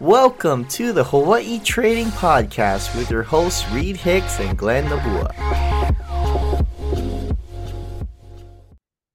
Welcome to the Hawaii Trading Podcast with your hosts Reid Hicks and Glenn Nabua.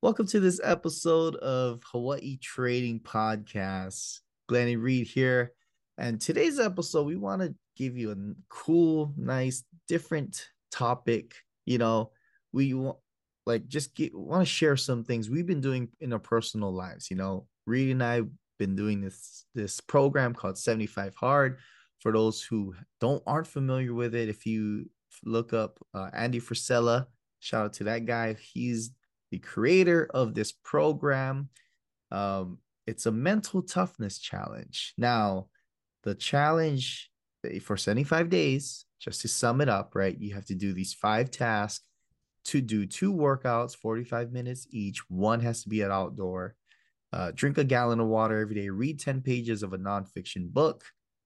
Welcome to this episode of Hawaii Trading Podcast. Glenn and Reid here. And today's episode, we want to give you a cool, nice, different topic. You know, we want like just get, want to share some things we've been doing in our personal lives. You know, Reid and I been doing this this program called 75 Hard. For those who don't aren't familiar with it, if you look up uh, Andy Frisella, shout out to that guy. He's the creator of this program. Um, it's a mental toughness challenge. Now, the challenge for 75 days, just to sum it up, right? You have to do these five tasks to do two workouts, 45 minutes each. One has to be at outdoor uh, drink a gallon of water every day, read 10 pages of a nonfiction book,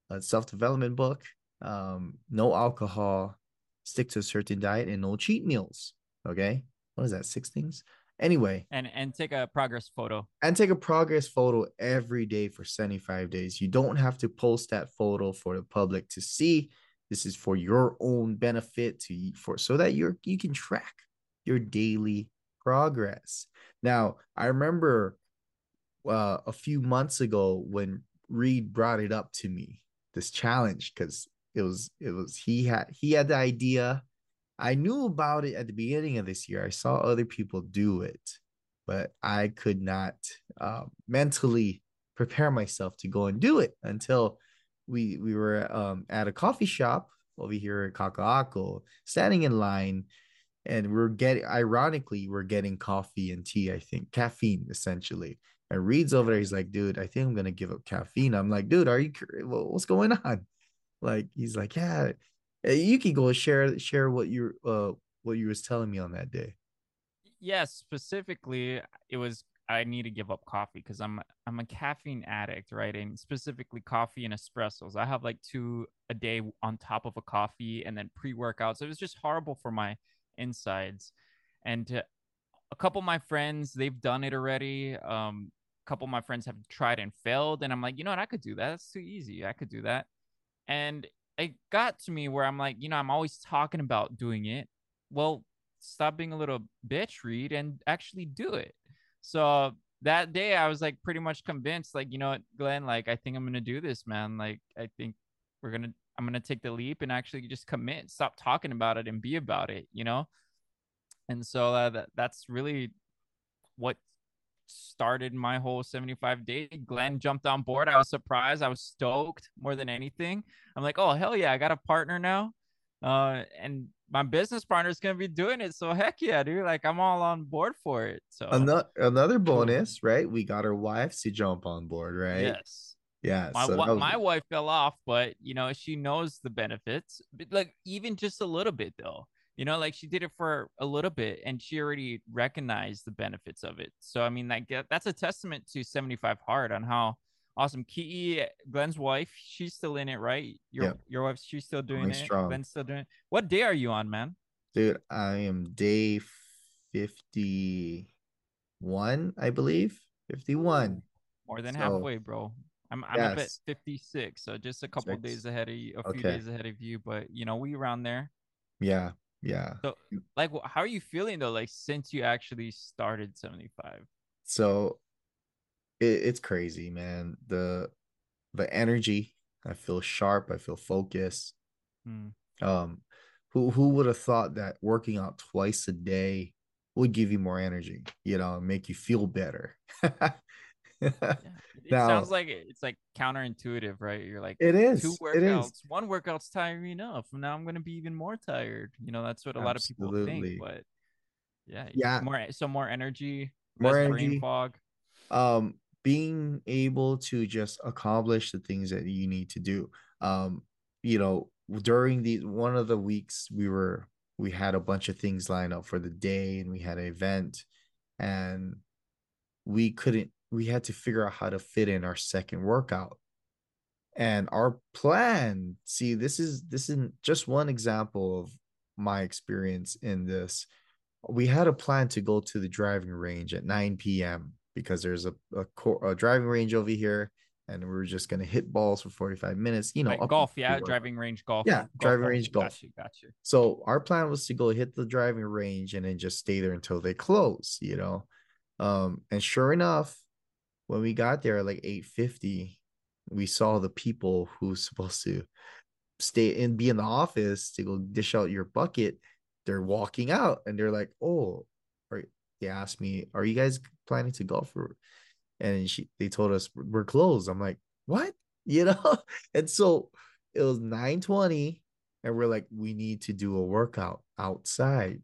a self development book, um, no alcohol, stick to a certain diet, and no cheat meals. Okay. What is that? Six things? Anyway. And and take a progress photo. And take a progress photo every day for 75 days. You don't have to post that photo for the public to see. This is for your own benefit to for so that you're you can track your daily progress. Now, I remember uh, a few months ago when Reid brought it up to me, this challenge, because it was it was he had he had the idea. I knew about it at the beginning of this year. I saw other people do it, but I could not uh, mentally prepare myself to go and do it until we we were um, at a coffee shop over here at Kaka'ako, standing in line, and we're getting ironically we're getting coffee and tea. I think caffeine essentially, and Reid's over there. He's like, dude, I think I'm gonna give up caffeine. I'm like, dude, are you? What's going on? Like, he's like, yeah, you can go share share what you uh what you was telling me on that day. Yes, specifically, it was I need to give up coffee because I'm I'm a caffeine addict, right? And specifically coffee and espressos. I have like two a day on top of a coffee and then pre workouts. It was just horrible for my insides. And to, a couple of my friends, they've done it already. Um, couple of my friends have tried and failed and i'm like you know what? I could do that. That's too easy. I could do that. And it got to me where i'm like you know i'm always talking about doing it. Well stop being a little bitch reid and actually do it. So that day i was like pretty much convinced like you know what glenn? Like i think i'm gonna do this man. Like i think we're gonna i'm gonna take the leap and actually just commit stop talking about it and be about it you know? And so uh, that, that's really what started my whole 75 day. Glenn jumped on board. I was surprised. I was stoked more than anything. I'm like, oh hell yeah, I got a partner now. Uh, and my business partner is gonna be doing it. So heck yeah, dude. Like I'm all on board for it. So another another bonus, right? We got our wives to jump on board, right? Yes. Yeah. My, so was... my wife fell off, but you know, she knows the benefits. But like even just a little bit though you know like she did it for a little bit and she already recognized the benefits of it. So i mean like that's a testament to 75 hard on how awesome Kiki, glenn's wife she's still in it right? Your yep. your wife she's still doing it. strong. glenn's still doing it. What day are you on man? Dude i am day 51 i believe. 51 more than so, halfway bro. I'm, I'm yes. up at 56 so just a couple days ahead of you a few okay. days ahead of you but you know we around there. Yeah yeah. So, like, how are you feeling though? Like, since you actually started 75? So, it, it's crazy, man. The the energy. I feel sharp. I feel focused. Hmm. Um, who who would have thought that working out twice a day would give you more energy? You know, make you feel better. yeah. It now, sounds like it's like counterintuitive, right? You're like, it is two workouts. One workout's tiring enough. Now I'm gonna be even more tired. You know, that's what a Absolutely. lot of people think. But yeah, yeah, more so more energy, more energy. brain fog. Um, being able to just accomplish the things that you need to do. Um, you know, during the one of the weeks we were we had a bunch of things lined up for the day and we had an event and we couldn't we had to figure out how to fit in our second workout and our plan see this is this is just one example of my experience in this we had a plan to go to the driving range at 9 p.m because there's a, a, a driving range over here and we are just gonna hit balls for 45 minutes. You know, like golf, yeah, driving range golf. Yeah, golf, driving golf. range golf. Got you, got you. So our plan was to go hit the driving range and then just stay there until they close, you know. Um, and sure enough, when we got there at like 8:50, we saw the people who's supposed to stay and be in the office to go dish out your bucket. They're walking out and they're like, "Oh," or they asked me, "Are you guys planning to golf?" For and she they told us we're closed. I'm like, what? You know? And so it was 920, and we're like, we need to do a workout outside.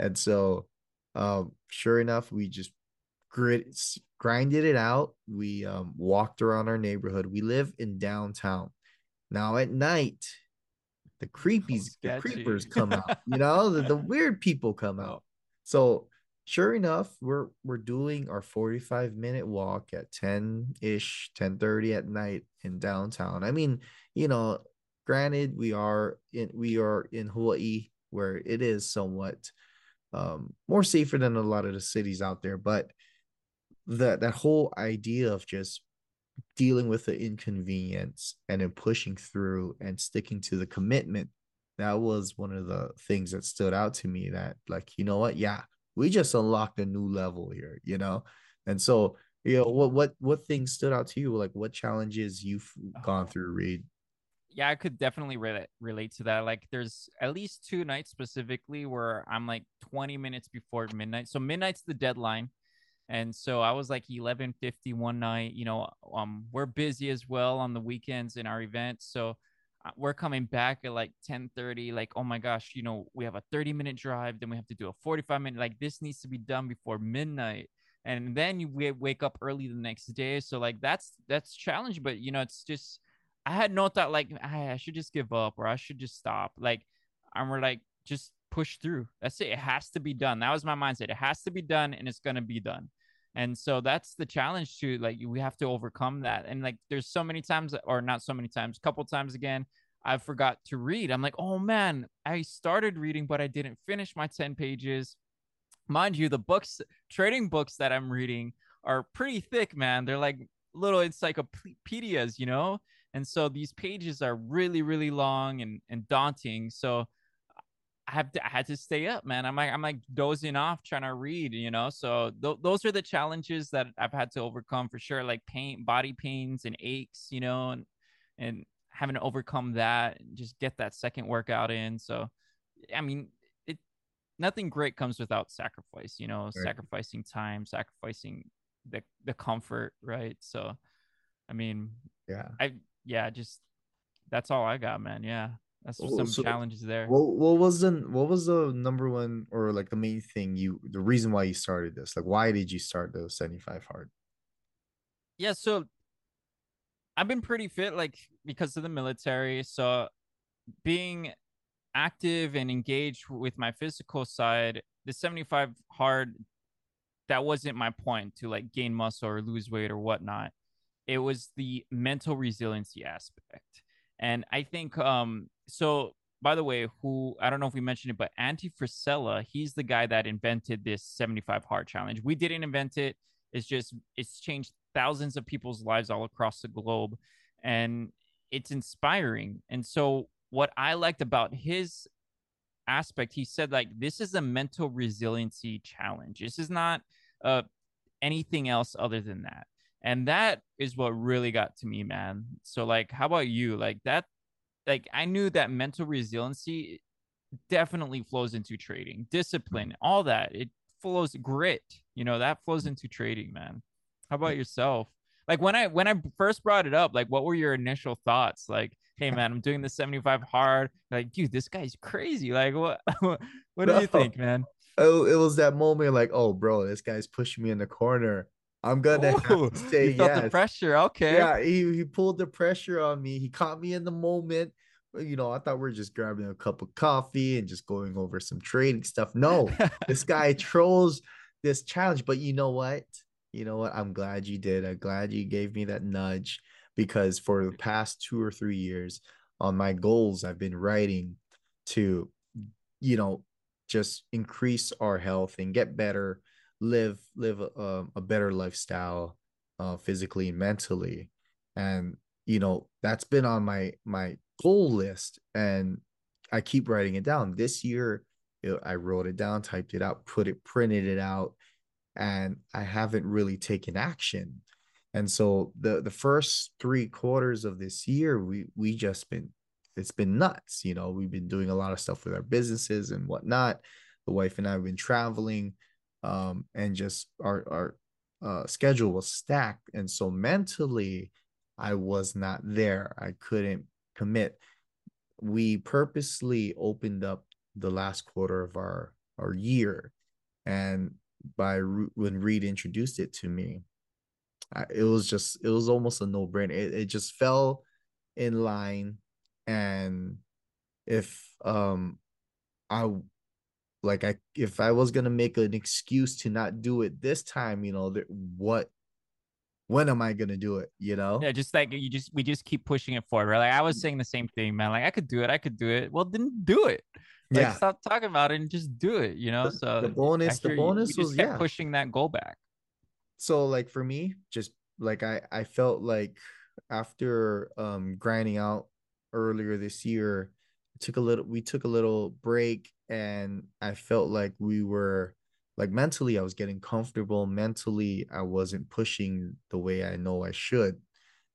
And so um, sure enough, we just grit grinded it out. We um, walked around our neighborhood. We live in downtown. Now at night, the creepies, the creepers come out, you know, the, the weird people come out. So sure enough, we're we're doing our 45 minute walk at 10-ish, 10:30 at night in downtown. I mean, you know, granted, we are in we are in Hawaii where it is somewhat um more safer than a lot of the cities out there, but that that whole idea of just dealing with the inconvenience and then pushing through and sticking to the commitment that was one of the things that stood out to me that like you know what yeah we just unlocked a new level here, you know? And so, you know, what what what things stood out to you? Like what challenges you've oh. gone oh. through, Reid? Yeah, I could definitely relate relate to that. Like there's at least two nights specifically where I'm like 20 minutes before midnight. So midnight's the deadline. And so I was like 11:50 one night, you know, um we're busy as well on the weekends in our events. So uh, we're coming back at like 1030, like oh my gosh you know we have a 30 minute drive then we have to do a 45 minute like this needs to be done before midnight. And then you wake up early the next day so like that's that's challenging but you know it's just i had no thought like i should just give up or i should just stop like and we're like just push through. That's it it has to be done. That was my mindset it has to be done and it's going to be done and so that's the challenge to like we have to overcome that. And like there's so many times or not so many times couple times again i forgot to read. I'm like oh man i started reading but i didn't finish my 10 pages. Mind you the books trading books that i'm reading are pretty thick man. They're like little encyclopedias you know? And so these pages are really really long and and daunting. So I have to, I had to stay up, man. I'm like I'm like dozing off trying to read, you know. So th- those are the challenges that I've had to overcome for sure, like pain, body pains and aches, you know, and and having to overcome that and just get that second workout in. So, I mean, it nothing great comes without sacrifice, you know, right. sacrificing time, sacrificing the the comfort, right? So, I mean, yeah, I yeah, just that's all I got, man. Yeah. That's some so challenges there. What what was the what was the number one or like the main thing you the reason why you started this? Like why did you start the 75 hard? Yeah, so I've been pretty fit like because of the military. So being active and engaged with my physical side, the 75 hard that wasn't my point to like gain muscle or lose weight or whatnot. It was the mental resiliency aspect. And I think um so by the way, who I don't know if we mentioned it, but Andy Frisella, he's the guy that invented this 75 hard challenge. We didn't invent it. It's just it's changed thousands of people's lives all across the globe and it's inspiring. And so what I liked about his aspect, he said like this is a mental resiliency challenge. This is not uh anything else other than that. And that is what really got to me, man. So like how about you? Like that like I knew that mental resiliency definitely flows into trading, discipline, mm. all that. It flows grit, you know, that flows mm. into trading, man. How about yourself? Like when I when I first brought it up, like what were your initial thoughts? Like, hey man, I'm doing the 75 hard. Like, dude, this guy's crazy. Like, what what do no. you think, man? Oh, it was that moment like, oh bro, this guy's pushing me in the corner. I'm gonna Ooh, say you felt yes. the pressure. Okay. Yeah, he, he pulled the pressure on me. He caught me in the moment. You know, I thought we are just grabbing a cup of coffee and just going over some trading stuff. No, this guy trolls this challenge. But you know what? You know what? I'm glad you did. I'm glad you gave me that nudge because for the past two or three years on my goals, I've been writing to, you know, just increase our health and get better live live a, a better lifestyle uh, physically and mentally. And you know that's been on my my goal list and i keep writing it down. This year i wrote it down typed it out put it printed it out and i haven't really taken action. And so the the first three quarters of this year we we just been it's been nuts you know. We've been doing a lot of stuff with our businesses and whatnot. The wife and i have been traveling um and just our our uh, schedule was stacked and so mentally I was not there. I couldn't commit. We purposely opened up the last quarter of our our year, and by when Reid introduced it to me, I, it was just it was almost a no brainer. It, it just fell in line, and if um I like I if I was gonna make an excuse to not do it this time, you know, what when am I gonna do it? You know? Yeah, just like you just we just keep pushing it forward. Right? Like I was mm. saying the same thing, man. Like I could do it, I could do it. Well, didn't do it. Like, yeah. Stop talking about it and just do it. You know. So the bonus, the bonus was yeah pushing that goal back. So like for me, just like I I felt like after um grinding out earlier this year, took a little we took a little break and I felt like we were like mentally i was getting comfortable. Mentally i wasn't pushing the way i know i should.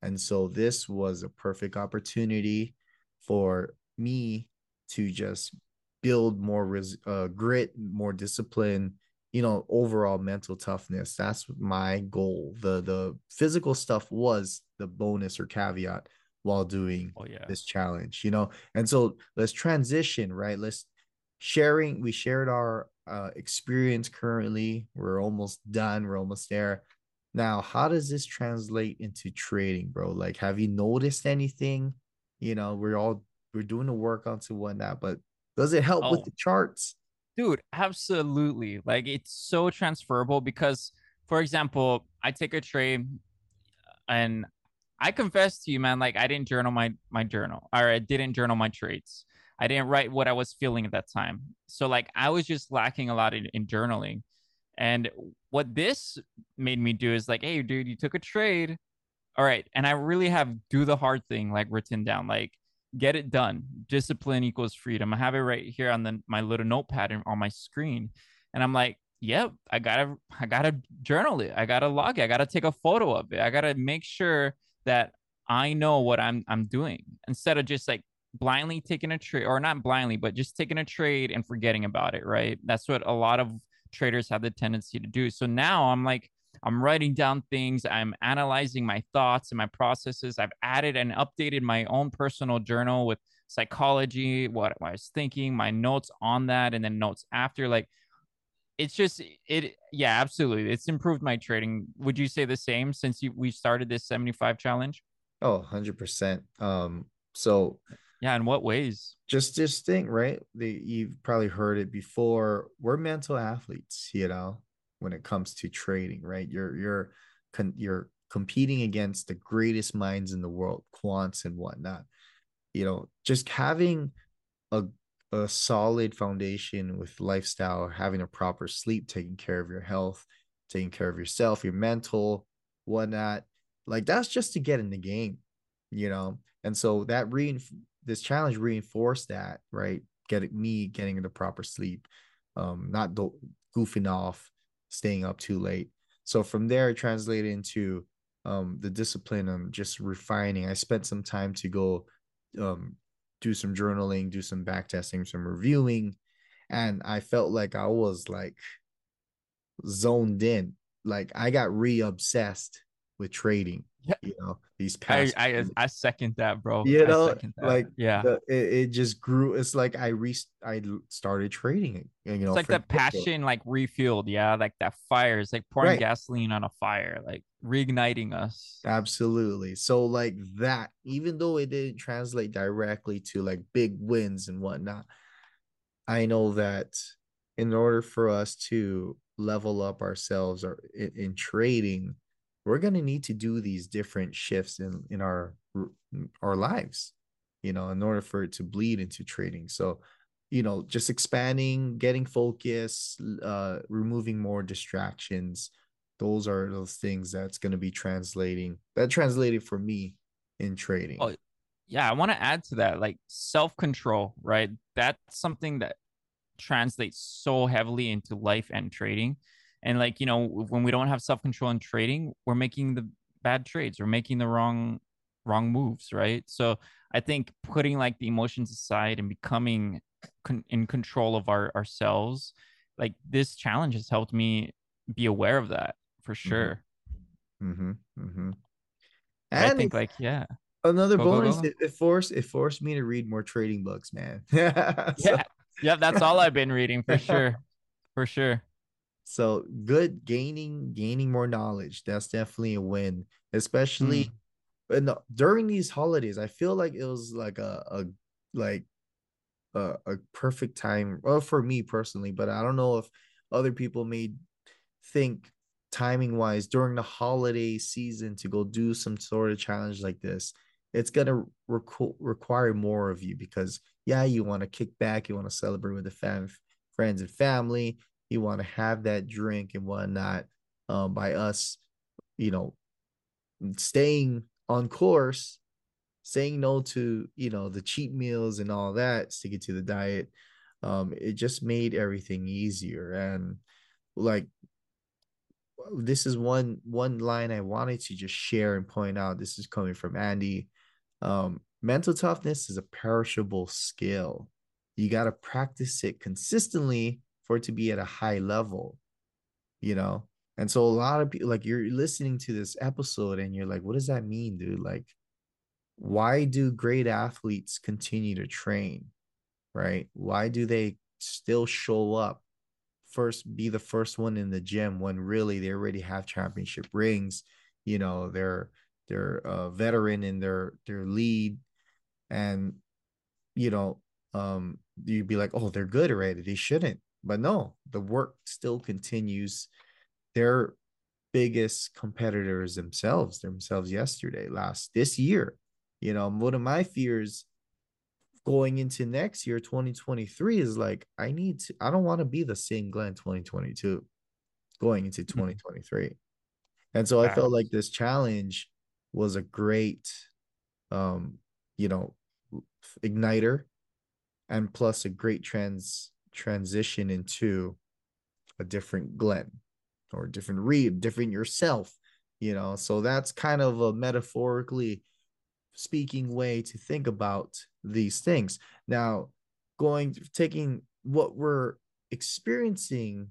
And so this was a perfect opportunity for me to just build more res- uh, grit more discipline you know overall mental toughness. That's my goal. The the physical stuff was the bonus or caveat while doing oh, yeah. this challenge you know and so let's transition right let's sharing we shared our uh, experience currently. We're almost done. We're almost there. Now, how does this translate into trading, bro? Like, have you noticed anything? You know, we're all we're doing the work onto whatnot, but does it help oh. with the charts? Dude, absolutely. Like, it's so transferable because, for example, I take a trade and I confess to you, man, like I didn't journal my my journal, or I didn't journal my trades. I didn't write what I was feeling at that time. So like I was just lacking a lot in, in journaling. And what this made me do is like, hey, dude, you took a trade. All right. And I really have do the hard thing like written down, like get it done. Discipline equals freedom. I have it right here on the my little notepad on my screen. And I'm like, yep, I gotta I gotta journal it. I gotta log it. I gotta take a photo of it. I gotta make sure that I know what I'm I'm doing instead of just like blindly taking a trade or not blindly, but just taking a trade and forgetting about it, right? That's what a lot of traders have the tendency to do. So now I'm like, I'm writing down things, I'm analyzing my thoughts and my processes. I've added and updated my own personal journal with psychology, what I was thinking, my notes on that, and then notes after. Like, it's just it yeah absolutely it's improved my trading would you say the same since you we started this 75 challenge oh 100% um so yeah, in what ways? Just just think, right? The, you've probably heard it before. We're mental athletes, you know, when it comes to trading, right? You're you're you're competing against the greatest minds in the world, quants and whatnot. You know, just having a a solid foundation with lifestyle, having a proper sleep, taking care of your health, taking care of yourself, your mental, whatnot. Like that's just to get in the game, you know. And so that re this challenge reinforced that, right? Getting me getting the proper sleep, um, not do- goofing off, staying up too late. So from there, it translated into um, the discipline and just refining. I spent some time to go um, do some journaling, do some back testing, some reviewing, and I felt like I was like zoned in. Like I got re obsessed with trading yeah. you know these past I, I, I second that bro. You know like yeah. the, it, it, just grew it's like i re i started trading it, you know it's like that passion like refueled yeah like that fire is like pouring right. gasoline on a fire like reigniting us. Absolutely. So like that even though it didn't translate directly to like big wins and whatnot i know that in order for us to level up ourselves or in, in trading we're going to need to do these different shifts in in our our lives you know in order for it to bleed into trading so you know just expanding getting focus uh removing more distractions those are those things that's going to be translating that translated for me in trading. Oh, yeah, I want to add to that like self-control, right? That's something that translates so heavily into life and trading. And like, you know, when we don't have self-control in trading, we're making the bad trades, we're making the wrong wrong moves, right? So I think putting like the emotions aside and becoming con- in control of our ourselves, like this challenge has helped me be aware of that for mm-hmm. sure. Mm-hmm. Mm-hmm. And I think like yeah. Another go, bonus, go, go. It, it, forced it forced me to read more trading books, man. so, yeah, yeah, that's all I've been reading for sure, for sure. So good gaining gaining more knowledge. That's definitely a win, especially mm. in the, during these holidays. I feel like it was like a, a like a, a perfect time. Well, for me personally, but I don't know if other people may think timing wise during the holiday season to go do some sort of challenge like this it's going to requ- require more of you because yeah you want to kick back you want to celebrate with the fam- friends and family you want to have that drink and whatnot um, by us you know staying on course saying no to you know the cheat meals and all that sticking to the diet um, it just made everything easier. And like this is one one line i wanted to just share and point out. This is coming from andy. Um, mental toughness is a perishable skill. You got to practice it consistently for it to be at a high level, you know? And so a lot of people, like, you're listening to this episode and you're like, what does that mean, dude? Like, why do great athletes continue to train? Right? Why do they still show up? First, be the first one in the gym when really they already have championship rings. You know, they're they're a veteran in their their lead and you know um you'd be like oh they're good already they shouldn't but no the work still continues their biggest competitors themselves themselves yesterday last this year. You know one of my fears going into next year 2023 is like i need to i don't want to be the same glenn 2022 going into 2023 mm-hmm. and so i felt like this challenge was a great um you know igniter and plus a great trans transition into a different Glenn or different Reid, different yourself, you know. So that's kind of a metaphorically speaking way to think about these things. Now, going taking what we're experiencing,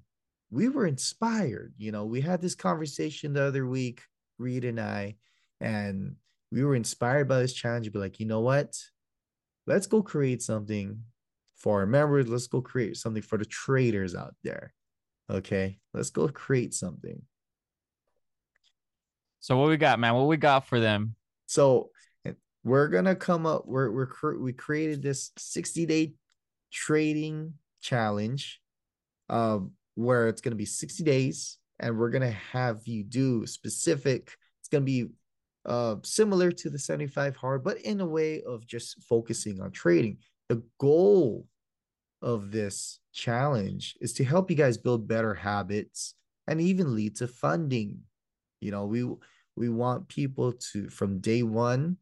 we were inspired. You know, we had this conversation the other week, Reid and I, and we were inspired by this challenge. Be like, you know what? Let's go create something for our members. Let's go create something for the traders out there. Okay, let's go create something. So what we got, man? What we got for them? So we're gonna come up. We're we're we created this sixty day trading challenge, um, where it's gonna be sixty days, and we're gonna have you do specific. It's gonna be uh, similar to the 75 hard, but in a way of just focusing on trading. The goal of this challenge is to help you guys build better habits and even lead to funding. You know, we we want people to from day one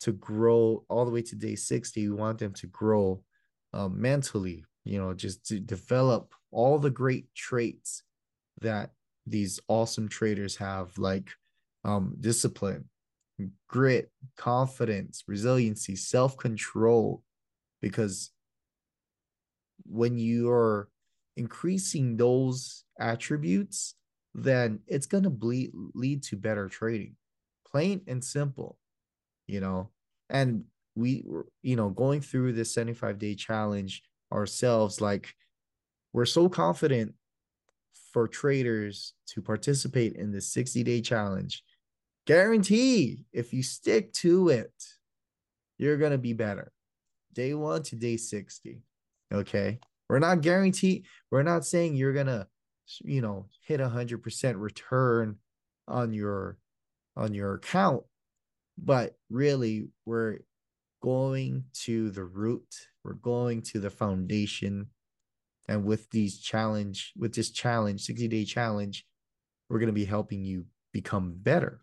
to grow all the way to day 60. We want them to grow uh, mentally, you know, just to develop all the great traits that these awesome traders have, like um, discipline, grit, confidence, resiliency, self control. Because when you're increasing those attributes, then it's going to bleed, lead to better trading. Plain and simple, you know. And we, you know, going through this 75 day challenge ourselves, like we're so confident for traders to participate in this 60 day challenge Guarantee if you stick to it, you're going to be better. Day one to day 60. Okay. We're not guaranteed. We're not saying you're to, you know, hit a hundred percent return on your, on your account, but really we're going to the root. We're going to the foundation. And with these challenge, with this challenge, 60 day challenge, we're to be helping you become better.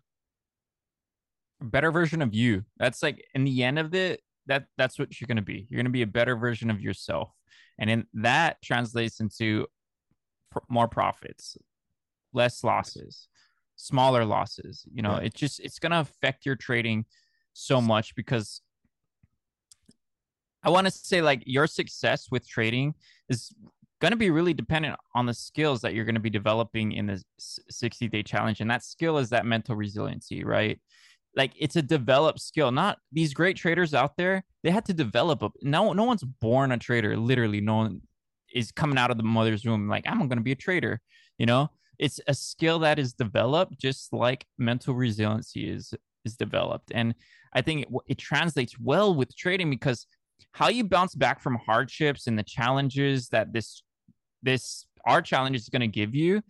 Better version of you. That's like in the end of it, that that's what you're going to be. You're going to be a better version of yourself. And in that translates into pr- more profits, less losses, smaller losses. You know, it just it's going to affect your trading so much because I want to say like your success with trading is going to be really dependent on the skills that you're going to be developing in the 60 day challenge. And that skill is that mental resiliency, right? Like it's a developed skill. Not these great traders out there, they had to develop a no no one's born a trader. Literally, no one is coming out of the mother's womb like I'm going to be a trader, you know? It's a skill that is developed just like mental resiliency is is developed. And I think it, it translates well with trading because how you bounce back from hardships and the challenges that this this our challenge is going to give you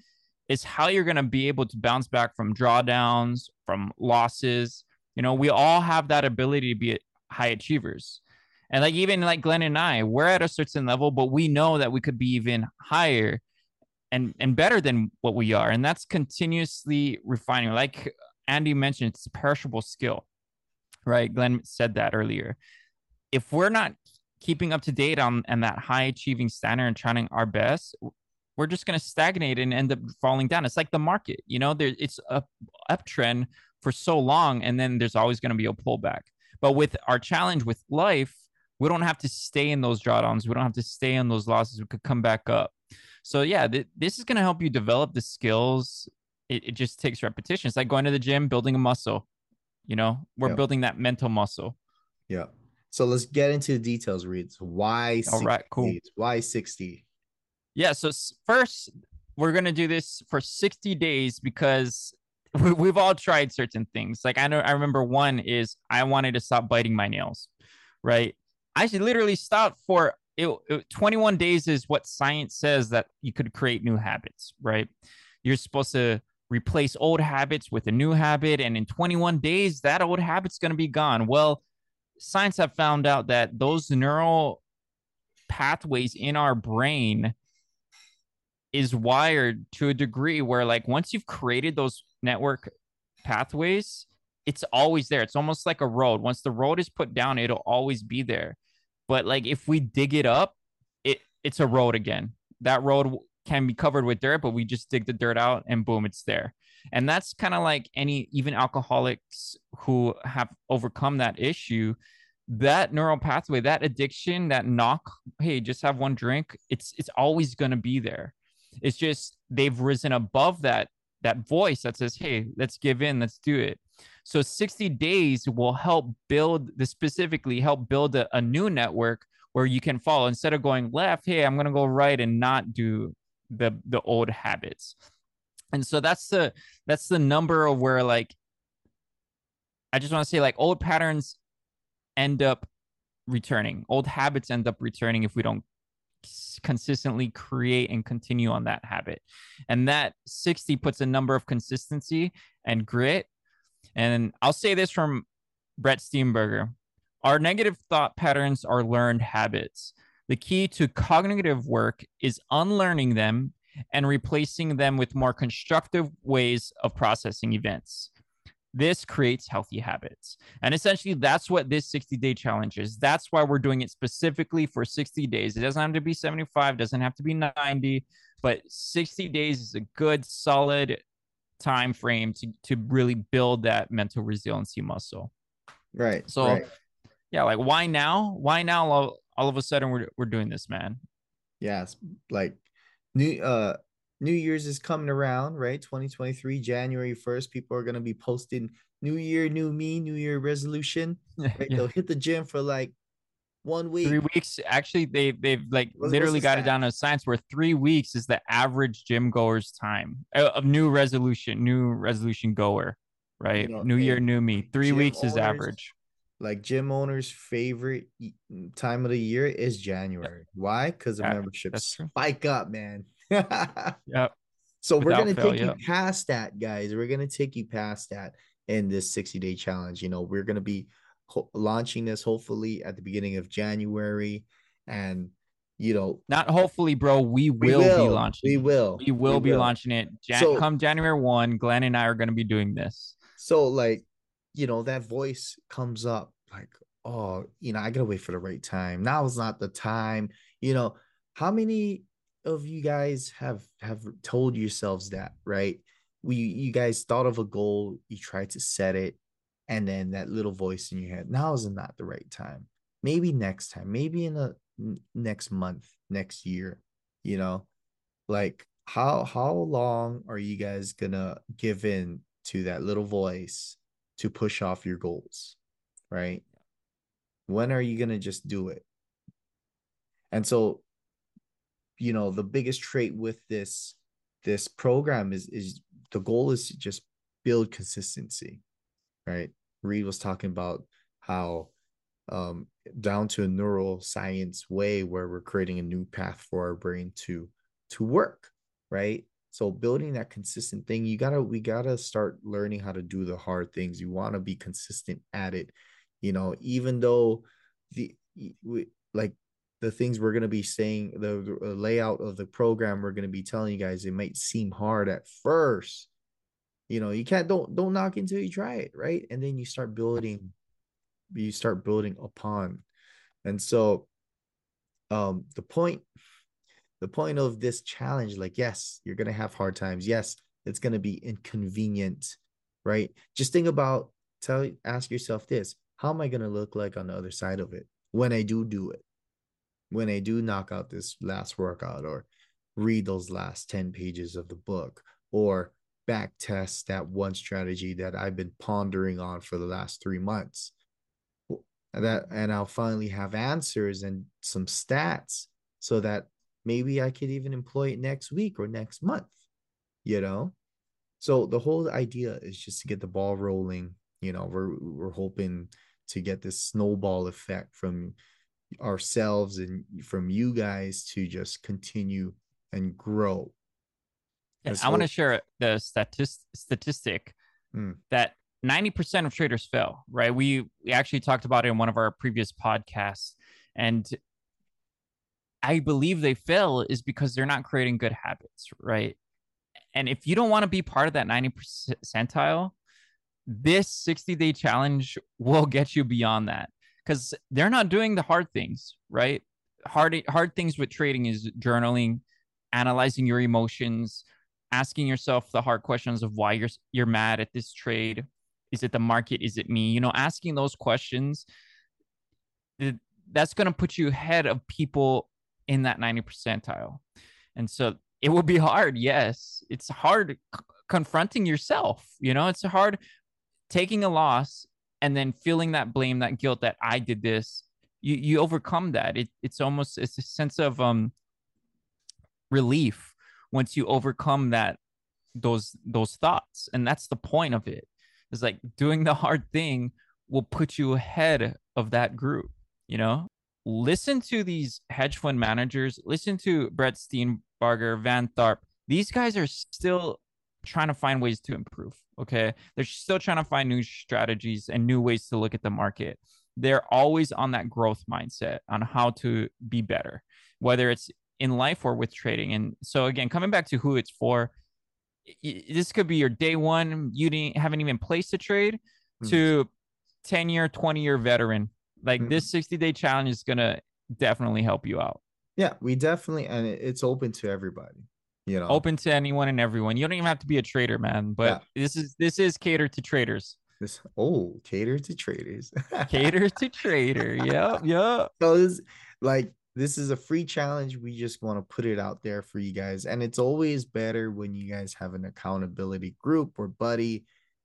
is how you're going to be able to bounce back from drawdowns, from losses. You know, we all have that ability to be high achievers. And like even like Glenn and I, we're at a certain level, but we know that we could be even higher and and better than what we are. And that's continuously refining. Like Andy mentioned, it's a perishable skill. Right? Glenn said that earlier. If we're not keeping up to date on and that high achieving standard and trying our best, we're just going to stagnate and end up falling down. It's like the market, you know, there it's a uptrend for so long, and then there's always going to be a pullback. But with our challenge with life, we don't have to stay in those drawdowns. We don't have to stay in those losses. We could come back up. So yeah, th- this is going to help you develop the skills. It, it just takes repetition. It's like going to the gym, building a muscle. You know, we're yep. building that mental muscle. Yeah. So let's get into the details, Reid. So why 60 All right, cool. Why 60? Yeah. So first, we're to do this for 60 days because we've all tried certain things. Like I know, I remember one is I wanted to stop biting my nails, right? I should literally stop for it, it, 21 days is what science says that you could create new habits, right? You're supposed to replace old habits with a new habit. And in 21 days, that old habit's going to be gone. Well, science have found out that those neural pathways in our brain is wired to a degree where like once you've created those network pathways it's always there. It's almost like a road. Once the road is put down it'll always be there. But like if we dig it up it it's a road again. That road can be covered with dirt but we just dig the dirt out and boom it's there. And that's kind of like any even alcoholics who have overcome that issue that neural pathway that addiction that knock hey just have one drink it's it's always going to be there it's just they've risen above that that voice that says hey let's give in let's do it. So 60 days will help build the specifically help build a, a new network where you can follow. Instead of going left hey i'm to go right and not do the the old habits. And so that's the that's the number of where like i just want to say like old patterns end up returning. Old habits end up returning if we don't consistently create and continue on that habit. And that 60 puts a number of consistency and grit. And i'll say this from brett steenbarger our negative thought patterns are learned habits. The key to cognitive work is unlearning them and replacing them with more constructive ways of processing events. This creates healthy habits. And essentially, that's what this 60 day challenge is. That's why we're doing it specifically for 60 days. It doesn't have to be 75, doesn't have to be 90, but 60 days is a good, solid time frame to, to really build that mental resiliency muscle. Right. So, right. yeah, like why now? Why now all, all of a sudden we're, we're doing this, man? Yes. Like new uh New Year's is coming around, right? 2023, January 1st. People are gonna be posting New Year, new me, New Year resolution. Right? Yeah. They'll hit the gym for like one week. Three weeks. Actually, they they've like what's, literally got it down to science where three weeks is the average gym goer's time uh, of new resolution, new resolution goer, right? You know, new year, new me. Three weeks owners, is average. Like gym owners' favorite time of the year is January. Why? Because the yeah, memberships spike up, man. yep. So Without we're gonna fail, take you past that, guys. We're gonna take you past that in this 60 day challenge. You know, we're gonna be ho- launching this hopefully at the beginning of January, and you know, not hopefully, bro. We will, we will be launching. We will. We will we be launching it. Jan- So- come January one. Glenn and I are to be doing this. So like, you know, that voice comes up like, oh, you know, I gotta wait for the right time. Now is not the time. You know, how many of you guys have have told yourselves that, right? We you guys thought of a goal, you tried to set it, and then that little voice in your head, now is not the right time. Maybe next time, maybe in n- next month, next year, you know, like how how long are you guys gonna give in to that little voice to push off your goals right when are you gonna just do it and so you know the biggest trait with this this program is is the goal is to just build consistency right? Reid was talking about how um down to a neuroscience way where we're creating a new path for our brain to to work right? So building that consistent thing you gotta we gotta start learning how to do the hard things. You want to be consistent at it. You know even though the we, like the things we're going to be saying the, the layout of the program we're going to be telling you guys it might seem hard at first. You know you can't don't don't knock until you try it right? And then you start building you start building upon. And so um the point the point of this challenge like yes you're going to have hard times. Yes it's going to be inconvenient right? Just think about tell ask yourself this how am i going to look like on the other side of it when i do do it when I do knock out this last workout or read those last 10 pages of the book or back test that one strategy that I've been pondering on for the last three months. That and I'll finally have answers and some stats so that maybe I could even employ it next week or next month, you know? So the whole idea is just to get the ball rolling. You know, we're we're hoping to get this snowball effect from ourselves and from you guys to just continue and grow. And I want to share the statist- statistic Mm. that 90% of traders fail, right? We we actually talked about it in one of our previous podcasts and I believe they fail is because they're not creating good habits, right? And if you don't want to be part of that 90 percentile, this 60 day challenge will get you beyond that because they're not doing the hard things, right? Hard hard things with trading is journaling, analyzing your emotions, asking yourself the hard questions of why you're you're mad at this trade. Is it the market? Is it me? You know, asking those questions. th- That's going to put you ahead of people in that 90 percentile. And so it will be hard. Yes, it's hard c- confronting yourself. You know, it's hard taking a loss and then feeling that blame, that guilt that I did this. You you overcome that. It it's almost it's a sense of um relief once you overcome that those those thoughts, and that's the point of it. It's like doing the hard thing will put you ahead of that group. You know, listen to these hedge fund managers. Listen to Brett Steenbarger, Van Tharp. These guys are still trying to find ways to improve. Okay. They're still trying to find new strategies and new ways to look at the market. They're always on that growth mindset on how to be better, whether it's in life or with trading. And so, again, coming back to who it's for, this could be your day one, you didn't, haven't even placed a trade, Mm. to 10 year, 20 year veteran. Like Mhm. this 60 day challenge is going to definitely help you out. Yeah, we definitely and it's open to everybody. You know, Open to anyone and everyone. You don't even have to be a trader, man. But this is this is catered to traders. this oh cater to traders. Cater to trader. Yep, yep. so this like this is a free challenge we just want to put it out there for you guys and it's always better when you guys have an accountability group or buddy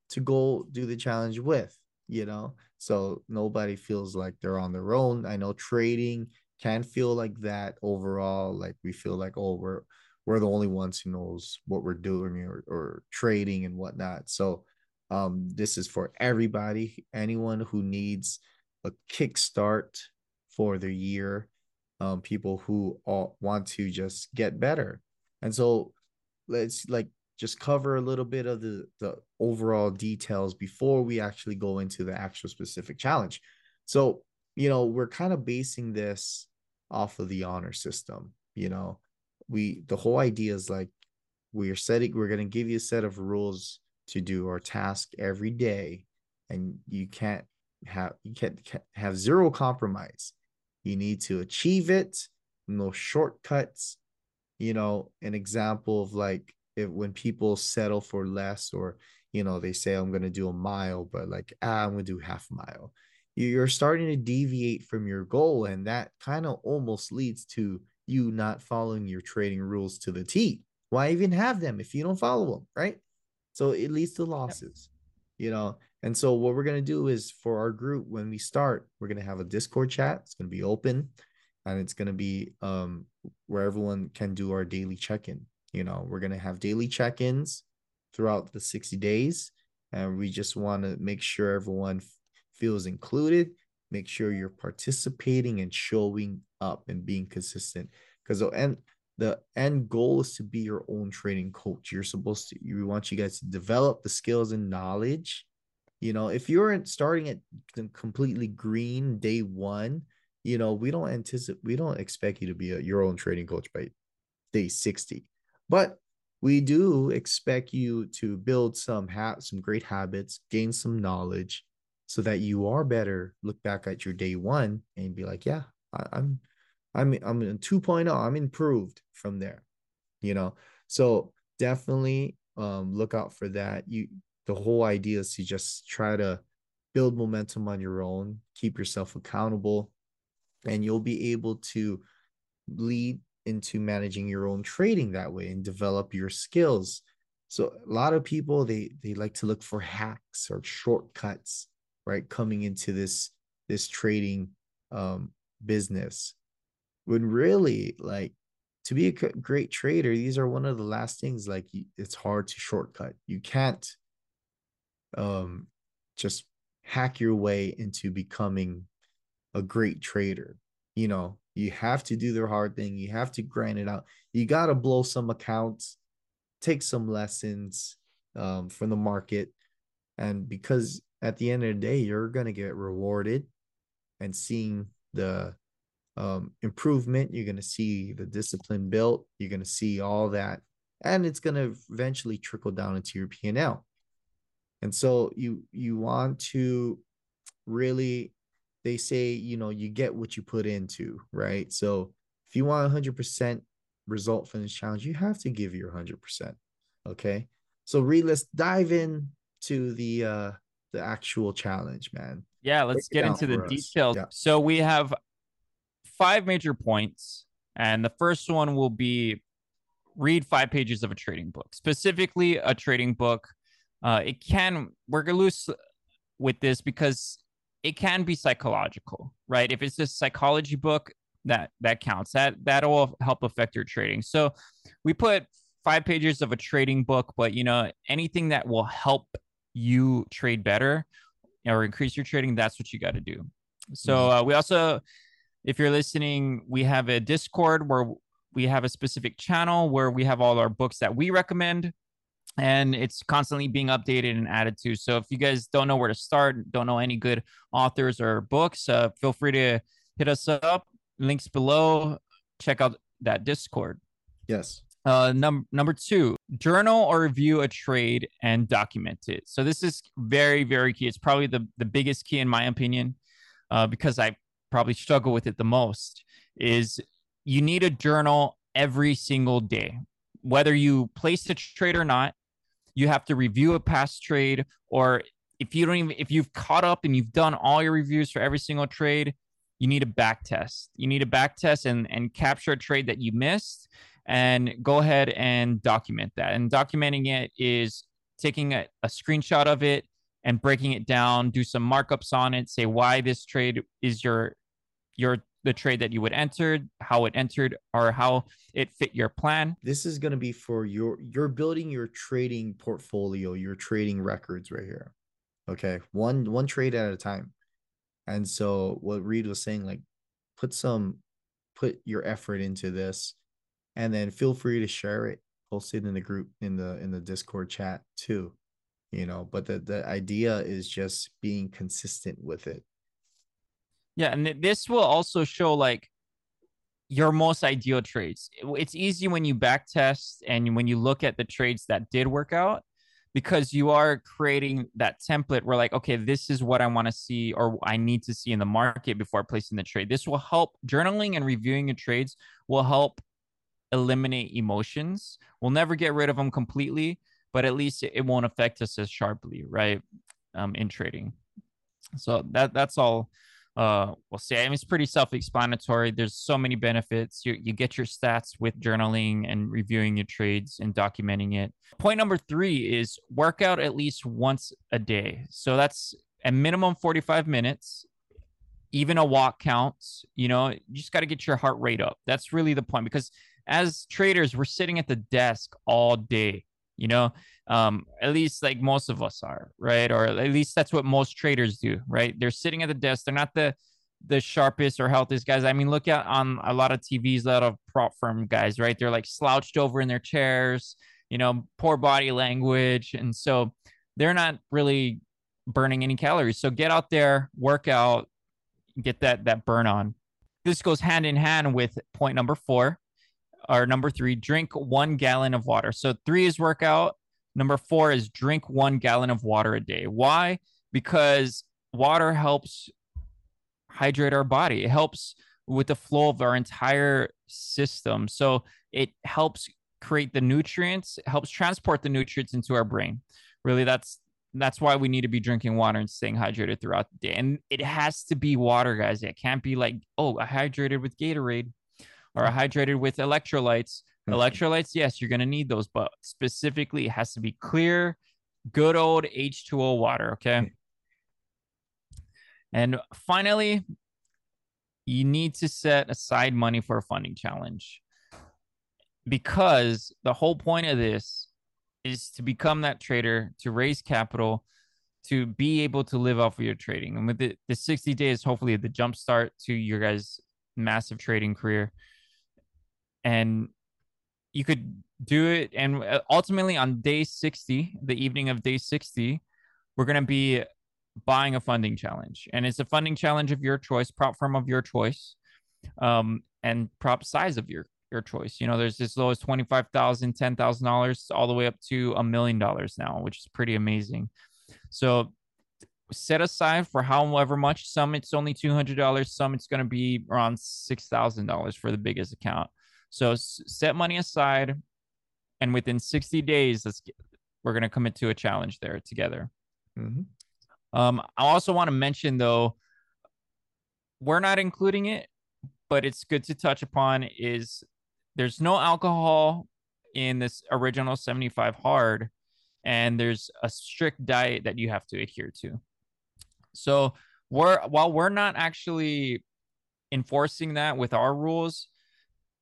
to go do the challenge with you know so nobody feels like they're on their own i know trading can feel like that overall like we feel like oh we're we're the only ones who knows what we're doing or, or trading and whatnot. So um this is for everybody anyone who needs a kickstart for the year um people who all want to just get better. And so let's like just cover a little bit of the the overall details before we actually go into the actual specific challenge. So you know we're kind of basing this off of the honor system. You know, we the whole idea is like we're setting we're going to give you a set of rules to do our task every day and you can't have you can't, can't have zero compromise. You need to achieve it no shortcuts. You know an example of like if when people settle for less or you know they say i'm going to do a mile but like ah, i'm going to do half a mile you're starting to deviate from your goal and that kind of almost leads to you not following your trading rules to the T. Why even have them if you don't follow them, right? So it leads to losses, you know. And so what we're gonna do is for our group when we start, we're gonna have a Discord chat. It's gonna be open, and it's gonna be um where everyone can do our daily check-in. You know, we're gonna have daily check-ins throughout the 60 days, and we just want to make sure everyone feels included make sure you're participating and showing up and being consistent. Because the end the end goal is to be your own trading coach. You're supposed to you want you guys to develop the skills and knowledge. You know if you're starting at completely green day one you know we don't anticipate we don't expect you to be a, your own trading coach by day 60 but we do expect you to build some ha- some great habits gain some knowledge so that you are better look back at your day one and be like yeah I, i'm i'm i'm in 2.0 i'm improved from there you know? So definitely um look out for that. You the whole idea is to just try to build momentum on your own keep yourself accountable and you'll be able to lead into managing your own trading that way and develop your skills. So a lot of people they they like to look for hacks or shortcuts right coming into this this trading um business. When really like to be a great trader these are one of the last things like it's hard to shortcut. You can't um just hack your way into becoming a great trader. You know you have to do the hard thing. You have to grind it out. You got to blow some accounts take some lessons um, from the market. And because at the end of the day, you're going to get rewarded and seeing the um, improvement. You're going to see the discipline built. You're going to see all that. And it's going to eventually trickle down into your P&L. And so you you want to really they say, you know, you get what you put into, right? So if you want 100% result from this challenge, you have to give your 100%. Okay? So Reid, let's dive in to the uh the actual challenge, man. Yeah, let's Break get into the details. Yeah. So we have five major points, and the first one will be read five pages of a trading book, specifically a trading book. Uh, it can we're loose with this because it can be psychological, right? If it's a psychology book, that that counts. That that'll help affect your trading. So we put five pages of a trading book, but you know anything that will help you trade better or increase your trading, that's what you got to do. So mm-hmm. uh, we also, if you're listening, we have a Discord where we have a specific channel where we have all our books that we recommend and it's constantly being updated and added to. So if you guys don't know where to start, don't know any good authors or books, uh, feel free to hit us up. Links below. Check out that Discord. Yes. Uh, num- number two, journal or review a trade and document it. So this is very, very key. It's probably the, the biggest key in my opinion, uh, because I probably struggle with it the most. Is you need a journal every single day, whether you place a trade or not. You have to review a past trade, or if you don't even if you've caught up and you've done all your reviews for every single trade, you need a back test. You need a back test and and capture a trade that you missed and go ahead and document that. And documenting it is taking a, a screenshot of it and breaking it down, do some markups on it, say why this trade is your your the trade that you would enter, how it entered, or how it fit your plan. This is going to be for your you're building your trading portfolio, your trading records right here. Okay, one one trade at a time. And so what Reid was saying, like, put some put your effort into this and then feel free to share it post it in the group in the in the discord chat too you know but the the idea is just being consistent with it yeah and this will also show like your most ideal trades. It's easy when you back test and when you look at the trades that did work out because you are creating that template where like okay this is what i want to see or i need to see in the market before placing the trade this will help journaling and reviewing your trades will help eliminate emotions we'll never get rid of them completely but at least it won't affect us as sharply right um, in trading so that that's all uh we'll say. I mean, it's pretty self-explanatory. There's so many benefits. You you get your stats with journaling and reviewing your trades and documenting it. Point number three is work out at least once a day. So that's a minimum 45 minutes. Even a walk counts. You know, you just got to get your heart rate up. That's really the point because as traders, we're sitting at the desk all day. You know, um, at least like most of us are, right? Or at least that's what most traders do, right? They're sitting at the desk. They're not the the sharpest or healthiest guys. I mean, look at on a lot of TVs, a lot of prop firm guys, right? They're like slouched over in their chairs, you know, poor body language, and so they're not really burning any calories. So get out there, work out, get that that burn on. This goes hand in hand with point number four, or number three: drink one gallon of water. So three is workout, Number four is drink one gallon of water a day. Why? Because water helps hydrate our body. It helps with the flow of our entire system. So it helps create the nutrients, helps transport the nutrients into our brain. Really, that's that's why we need to be drinking water and staying hydrated throughout the day. And it has to be water, guys. It can't be like, oh, I hydrated with Gatorade I hydrated with electrolytes. Mm-hmm. Electrolytes, yes, you're going to need those, but specifically, it has to be clear, good old H2O water. Okay. Mm. And finally, you need to set aside money for a funding challenge because the whole point of this is to become that trader, to raise capital, to be able to live off of your trading. And with the, the 60 days, hopefully the jump start to your guys' massive trading career. And you could do it. And uh, ultimately on day 60 the evening of day 60 we're going to be buying a funding challenge. And it's a funding challenge of your choice prop firm of your choice um, and prop size of your your choice. You know there's as low as 25000 $10000 all the way up to a million dollars now which is pretty amazing. So set aside for however much some it's only $200 some it's going to be around $6000 for the biggest account so set money aside, and within 60 days, let's get, we're going to commit to a challenge there together. Mm-hmm. Um, I also want to mention though, we're not including it, but it's good to touch upon is there's no alcohol in this original 75 hard, and there's a strict diet that you have to adhere to. So we're while we're not actually enforcing that with our rules,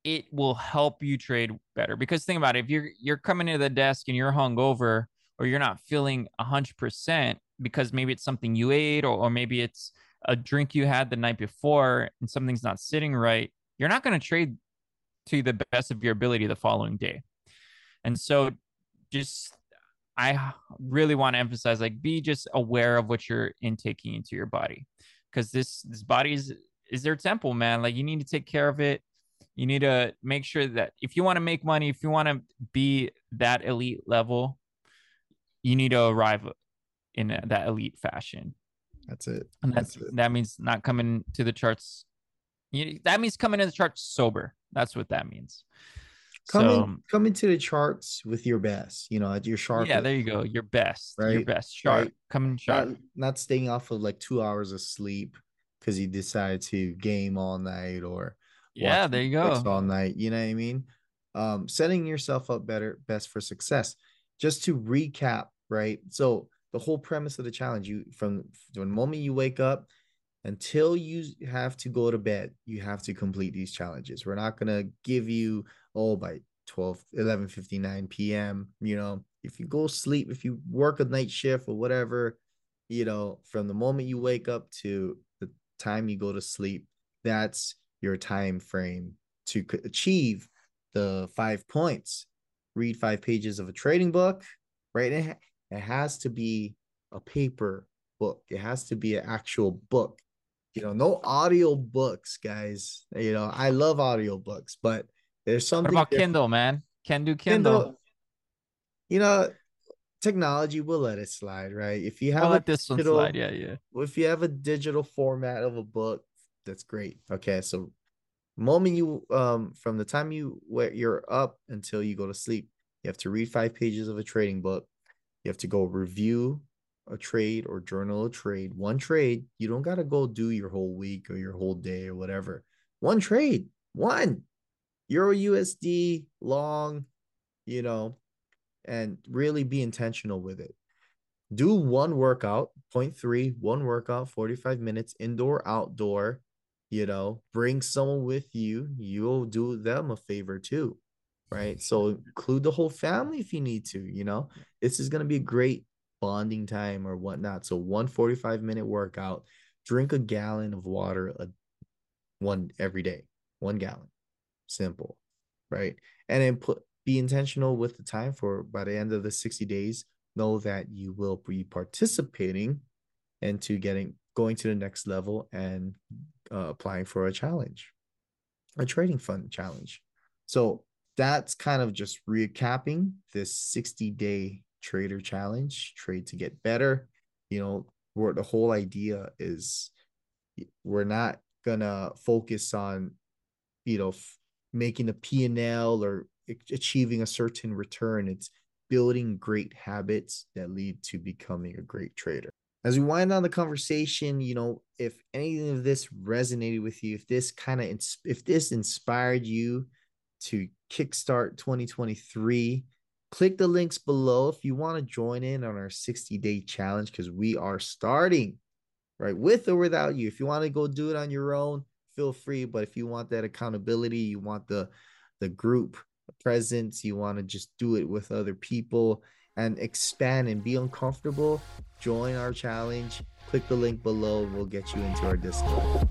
it will help you trade better. Because think about it, if you're you're coming to the desk and you're hungover or you're not feeling hundred percent because maybe it's something you ate or, or maybe it's a drink you had the night before and something's not sitting right, you're not going to trade to the best of your ability the following day. And so just I really want to emphasize like be just aware of what you're intaking into your body because this this body is is their temple, man. Like you need to take care of it you need to make sure that if you want to make money, if you want to be that elite level, you need to arrive in that elite fashion. That's it. And that's, that's it. that means not coming to the charts. You, that means coming to the charts sober. That's what that means. Coming so, coming to the charts with your best, you know, at your sharp. Yeah, there you go. Your best, right? Your best sharp. Right. Coming sharp. Not, not staying off of like two hours of sleep because you decided to game all night or yeah, there you go. All night. You know what I mean? Um, setting yourself up better, best for success. Just to recap, right? So the whole premise of the challenge, you from the moment you wake up until you have to go to bed, you have to complete these challenges. We're not gonna give you oh by 12 11 59 p.m. You know, if you go sleep, if you work a night shift or whatever, you know, from the moment you wake up to the time you go to sleep, that's your time frame to achieve the five points read five pages of a trading book right it, it has to be a paper book it has to be an actual book you know, no audio books, guys. You know, I love audio books, but there's something what about Kindle, man? Can do Kindle. Kindle. You know, technology will let it slide, right? If you have we'll a let this digital, one slide, yeah, yeah. If you have a digital format of a book, that's great. Okay, so moment you um from the time you where you're up until you go to sleep, you have to read five pages of a trading book. You have to go review a trade or journal a trade. One trade. You don't gotta go do your whole week or your whole day or whatever. One trade, one Euro USD long, you know, and really be intentional with it. Do one workout, point three, one workout, 45 minutes, indoor, outdoor, you know, bring someone with you. You'll do them a favor too. Right. So include the whole family if you need to, you know, this is going to be a great bonding time or whatnot. So one 45 minute workout, drink a gallon of water, a, one every day, one gallon, simple. Right. And then put, be intentional with the time for by the end of the 60 days know that you will be participating into getting going to the next level and uh, applying for a challenge a trading fund challenge so that's kind of just recapping this 60 day trader challenge trade to get better you know where the whole idea is we're not gonna focus on you know f- making a p&l or achieving a certain return. It's building great habits that lead to becoming a great trader. As we wind down the conversation, you know, if any of this resonated with you, if this kind of if this inspired you to kickstart 2023, click the links below if you want to join in on our 60-day challenge because we are starting right with or without you. If you want to go do it on your own, feel free. But if you want that accountability, you want the the group presence, you want to just do it with other people and expand and be uncomfortable, join our challenge. Click the link below. We'll get you into our Discord.